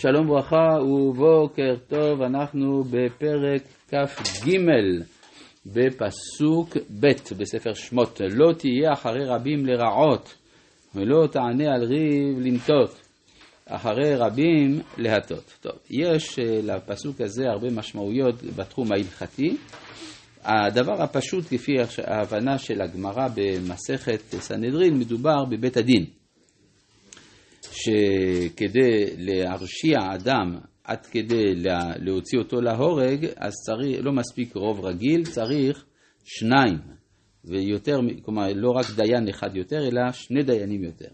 שלום ברכה ובוקר טוב, אנחנו בפרק כ"ג בפסוק ב' בספר שמות. לא תהיה אחרי רבים לרעות ולא תענה על ריב לנטות, אחרי רבים להטות. טוב, יש אה, לפסוק הזה הרבה משמעויות בתחום ההלכתי. הדבר הפשוט לפי ההבנה של הגמרא במסכת סנהדרין מדובר בבית הדין. שכדי להרשיע אדם עד כדי להוציא אותו להורג, אז צריך, לא מספיק רוב רגיל, צריך שניים, ויותר, כלומר לא רק דיין אחד יותר, אלא שני דיינים יותר.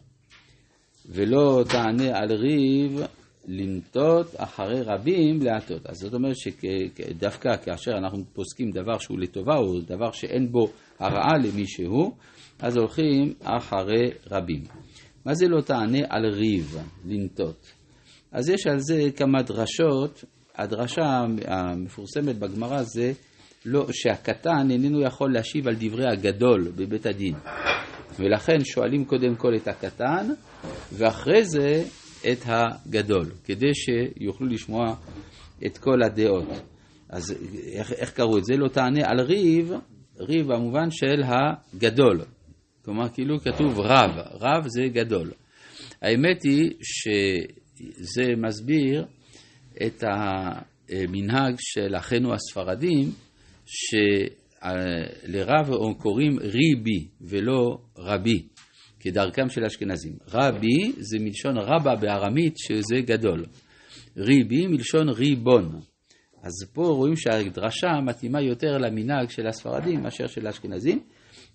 ולא תענה על ריב לנטות אחרי רבים להטות. אז זאת אומרת שדווקא כאשר אנחנו פוסקים דבר שהוא לטובה, או דבר שאין בו הרעה למישהו, אז הולכים אחרי רבים. מה זה לא תענה על ריב, לנטות? אז יש על זה כמה דרשות. הדרשה המפורסמת בגמרא זה לא, שהקטן איננו יכול להשיב על דברי הגדול בבית הדין. ולכן שואלים קודם כל את הקטן, ואחרי זה את הגדול, כדי שיוכלו לשמוע את כל הדעות. אז איך, איך קראו את זה? לא תענה על ריב, ריב במובן של הגדול, כלומר, כאילו כתוב רב, רב זה גדול. האמת היא שזה מסביר את המנהג של אחינו הספרדים, שלרב קוראים ריבי ולא רבי, כדרכם של אשכנזים. רבי זה מלשון רבה בארמית, שזה גדול. ריבי מלשון ריבון. אז פה רואים שהדרשה מתאימה יותר למנהג של הספרדים מאשר של האשכנזים.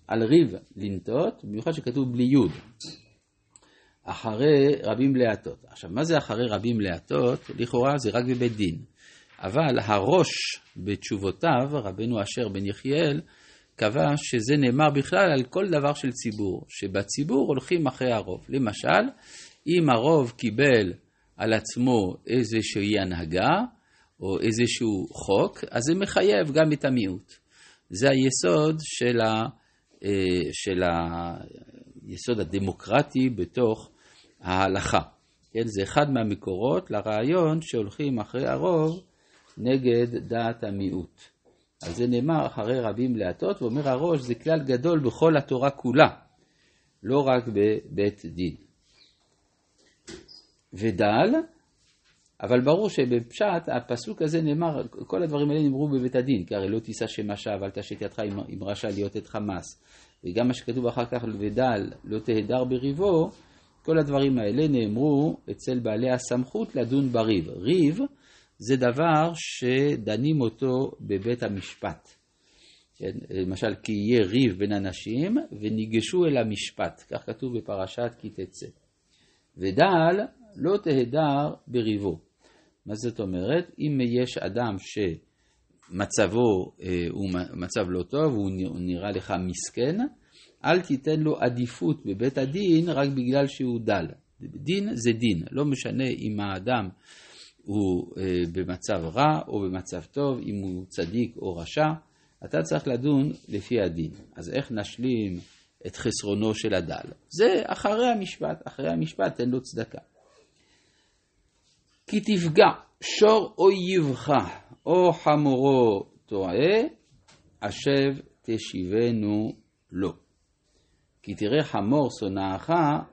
על ריב לנטות, במיוחד שכתוב בלי יוד. אחרי רבים להטות. עכשיו, מה זה אחרי רבים להטות? לכאורה זה רק בבית דין. אבל הראש בתשובותיו, רבנו אשר בן יחיאל, קבע שזה נאמר בכלל על כל דבר של ציבור, שבציבור הולכים אחרי הרוב. למשל, אם הרוב קיבל על עצמו איזושהי הנהגה או איזשהו חוק, אז זה מחייב גם את המיעוט. זה היסוד של ה... אה, של היסוד הדמוקרטי בתוך ההלכה. כן, זה אחד מהמקורות לרעיון שהולכים אחרי הרוב נגד דעת המיעוט. על זה נאמר אחרי רבים להטות, ואומר הראש זה כלל גדול בכל התורה כולה, לא רק בבית דין. ודל, אבל ברור שבפשט הפסוק הזה נאמר, כל הדברים האלה נאמרו בבית הדין, כי הרי לא תישא שם שווא, אל תשת ידך עם רשע להיות את חמאס. וגם מה שכתוב אחר כך, ודל לא תהדר בריבו, כל הדברים האלה נאמרו אצל בעלי הסמכות לדון בריב. ריב זה דבר שדנים אותו בבית המשפט. כן? למשל, כי יהיה ריב בין אנשים וניגשו אל המשפט, כך כתוב בפרשת כי תצא. ודל לא תהדר בריבו. מה זאת אומרת? אם יש אדם שמצבו אה, הוא מצב לא טוב, הוא נראה לך מסכן, אל תיתן לו עדיפות בבית הדין רק בגלל שהוא דל. דין זה דין, לא משנה אם האדם הוא אה, במצב רע או במצב טוב, אם הוא צדיק או רשע, אתה צריך לדון לפי הדין. אז איך נשלים את חסרונו של הדל? זה אחרי המשפט, אחרי המשפט תן לו צדקה. כי תפגע שור אויבך או חמורו טועה, השב תשיבנו לו. כי תראה חמור שונאך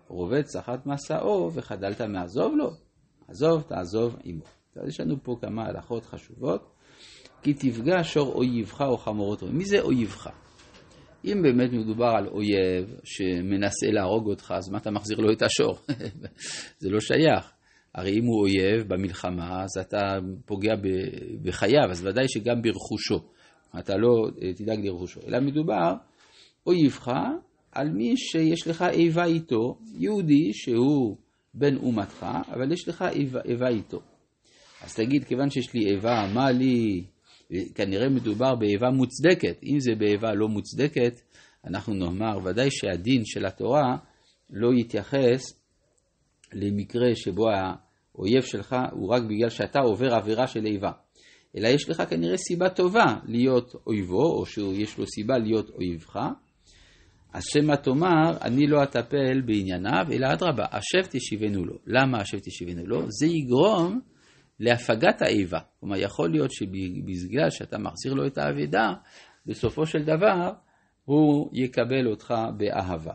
רובץ אחת מסעו וחדלת מעזוב לו, עזוב תעזוב עמו. אז יש לנו פה כמה הלכות חשובות. כי תפגע שור אויבך או חמורו טועה. מי זה אויבך? אם באמת מדובר על אויב שמנסה להרוג אותך, אז מה אתה מחזיר לו את השור? זה לא שייך. הרי אם הוא אויב במלחמה, אז אתה פוגע בחייו, אז ודאי שגם ברכושו. אתה לא אה, תדאג לרכושו. אלא מדובר, אויבך, על מי שיש לך איבה איתו, יהודי שהוא בן אומתך, אבל יש לך איבה, איבה איתו. אז תגיד, כיוון שיש לי איבה, מה לי? כנראה מדובר באיבה מוצדקת. אם זה באיבה לא מוצדקת, אנחנו נאמר, ודאי שהדין של התורה לא יתייחס למקרה שבו האויב שלך הוא רק בגלל שאתה עובר עבירה של איבה. אלא יש לך כנראה סיבה טובה להיות אויבו, או שיש לו סיבה להיות אויבך. אז שמא תאמר, אני לא אטפל בענייניו, אלא אדרבה, השב תשיבנו לו. למה השב תשיבנו לו? זה יגרום להפגת האיבה. כלומר, יכול להיות שבגלל שאתה מחזיר לו את האבדה, בסופו של דבר הוא יקבל אותך באהבה.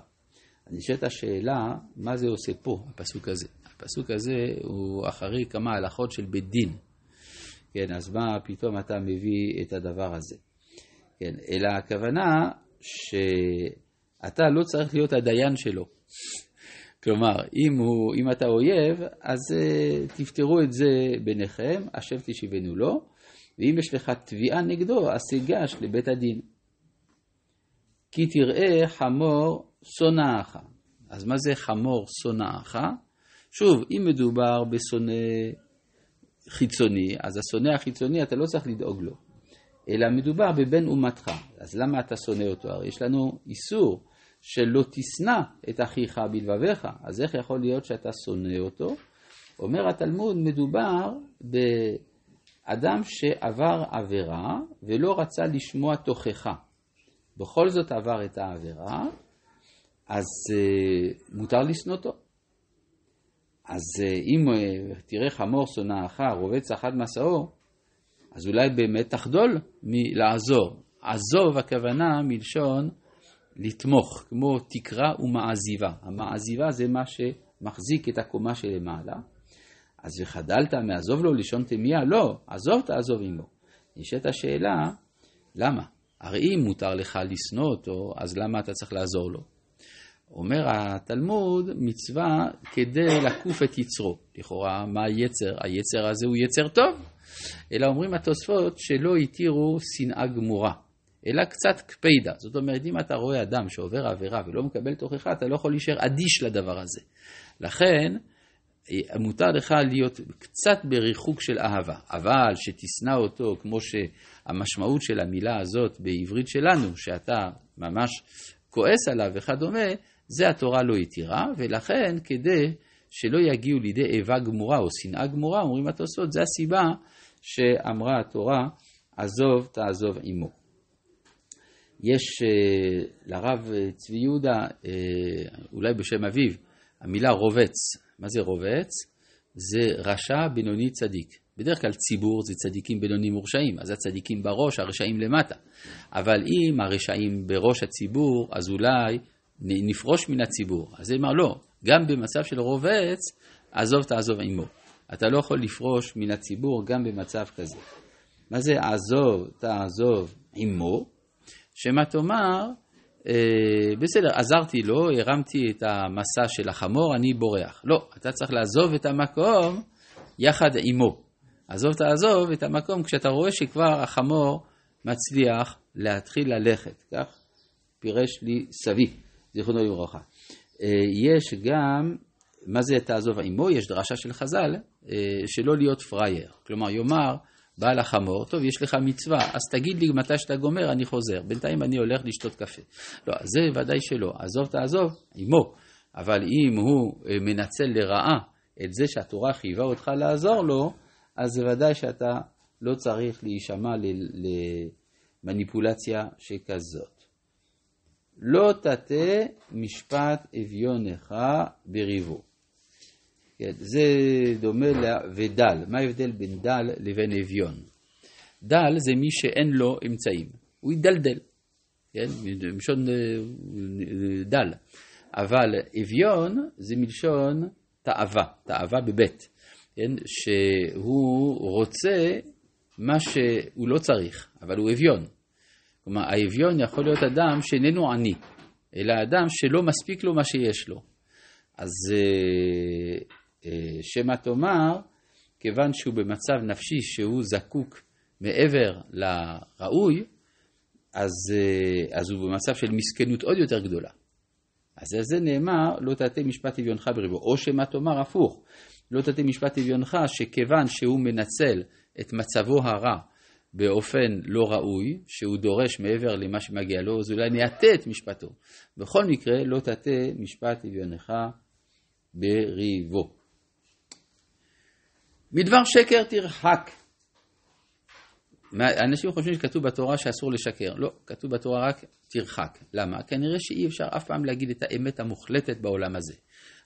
אני נשאלת השאלה, מה זה עושה פה, הפסוק הזה? הפסוק הזה הוא אחרי כמה הלכות של בית דין. כן, אז מה פתאום אתה מביא את הדבר הזה? כן, אלא הכוונה שאתה לא צריך להיות הדיין שלו. כלומר, אם, הוא, אם אתה אויב, אז uh, תפתרו את זה ביניכם, השב תשיבנו לו, ואם יש לך תביעה נגדו, אז תיגש לבית הדין. כי תראה חמור שונאך. אז מה זה חמור שונאך? שוב, אם מדובר בשונא חיצוני, אז השונא החיצוני אתה לא צריך לדאוג לו, אלא מדובר בבן אומתך. אז למה אתה שונא אותו? הרי יש לנו איסור שלא תשנא את אחיך בלבביך, אז איך יכול להיות שאתה שונא אותו? אומר התלמוד, מדובר באדם שעבר עבירה ולא רצה לשמוע תוכחה. בכל זאת עבר את העבירה, אז uh, מותר לשנותו. אז uh, אם uh, תראה חמור שונאך רובץ אחד מסעו, אז אולי באמת תחדול מלעזור. עזוב הכוונה מלשון לתמוך, כמו תקרה ומעזיבה. המעזיבה זה מה שמחזיק את הקומה שלמעלה. אז וחדלת מעזוב לו לשון תמיה? לא, עזוב תעזוב עמו. נשאלת השאלה, למה? הרי אם מותר לך לשנוא אותו, אז למה אתה צריך לעזור לו? אומר התלמוד, מצווה כדי לקוף את יצרו. לכאורה, מה היצר? היצר הזה הוא יצר טוב. אלא אומרים התוספות שלא התירו שנאה גמורה, אלא קצת קפידה. זאת אומרת, אם אתה רואה אדם שעובר עבירה ולא מקבל תוכחה, אתה לא יכול להישאר אדיש לדבר הזה. לכן, מותר לך להיות קצת בריחוק של אהבה, אבל שתשנא אותו כמו שהמשמעות של המילה הזאת בעברית שלנו, שאתה ממש כועס עליו וכדומה, זה התורה לא התירה, ולכן כדי שלא יגיעו לידי איבה גמורה או שנאה גמורה, אומרים התוספות, זה הסיבה שאמרה התורה, עזוב תעזוב עמו. יש uh, לרב צבי יהודה, uh, אולי בשם אביו, המילה רובץ. מה זה רובץ? זה רשע בינוני צדיק. בדרך כלל ציבור זה צדיקים בינונים מורשעים, אז הצדיקים בראש, הרשעים למטה. אבל אם הרשעים בראש הציבור, אז אולי נפרוש מן הציבור. אז זה אמר לא, גם במצב של רובץ, עזוב תעזוב עמו. אתה לא יכול לפרוש מן הציבור גם במצב כזה. מה זה עזוב תעזוב עמו? שמא תאמר, אה, בסדר, עזרתי לו, הרמתי את המסע של החמור, אני בורח. לא, אתה צריך לעזוב את המקום יחד עמו. עזוב תעזוב את המקום כשאתה רואה שכבר החמור מצליח להתחיל ללכת. כך פירש לי סבי, זיכרונו לברכה. אה, יש גם, מה זה תעזוב עמו? יש דרשה של חז"ל, אה, שלא להיות פראייר. כלומר, יאמר, בעל החמור, טוב, יש לך מצווה, אז תגיד לי מתי שאתה גומר, אני חוזר. בינתיים אני הולך לשתות קפה. לא, זה ודאי שלא. עזוב תעזוב, עמו. אבל אם הוא אה, מנצל לרעה את זה שהתורה חייבה אותך לעזור לו, אז זה ודאי שאתה לא צריך להישמע למניפולציה שכזאת. לא תטה משפט אביונך בריבו. כן, זה דומה ודל. מה ההבדל בין דל לבין אביון? דל זה מי שאין לו אמצעים, הוא ידלדל, כן? מלשון אה, דל. אבל אביון זה מלשון תאווה, תאווה בבית, כן? שהוא רוצה מה שהוא לא צריך, אבל הוא אביון. כלומר, האביון יכול להיות אדם שאיננו עני, אלא אדם שלא מספיק לו מה שיש לו. אז אה, אה, שמא תאמר, כיוון שהוא במצב נפשי שהוא זקוק מעבר לראוי, אז, אה, אז הוא במצב של מסכנות עוד יותר גדולה. אז על זה נאמר, לא תטה משפט אביונך בריבו. או שמא תאמר הפוך, לא תטה משפט אביונך, שכיוון שהוא מנצל את מצבו הרע באופן לא ראוי, שהוא דורש מעבר למה שמגיע לו, אז אולי נעטה את משפטו. בכל מקרה, לא תטה משפט אביונך בריבו. מדבר שקר תרחק. אנשים חושבים שכתוב בתורה שאסור לשקר. לא, כתוב בתורה רק תרחק. למה? כנראה שאי אפשר אף פעם להגיד את האמת המוחלטת בעולם הזה.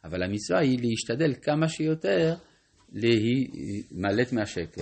אבל המצווה היא להשתדל כמה שיותר להימלט מהשקר.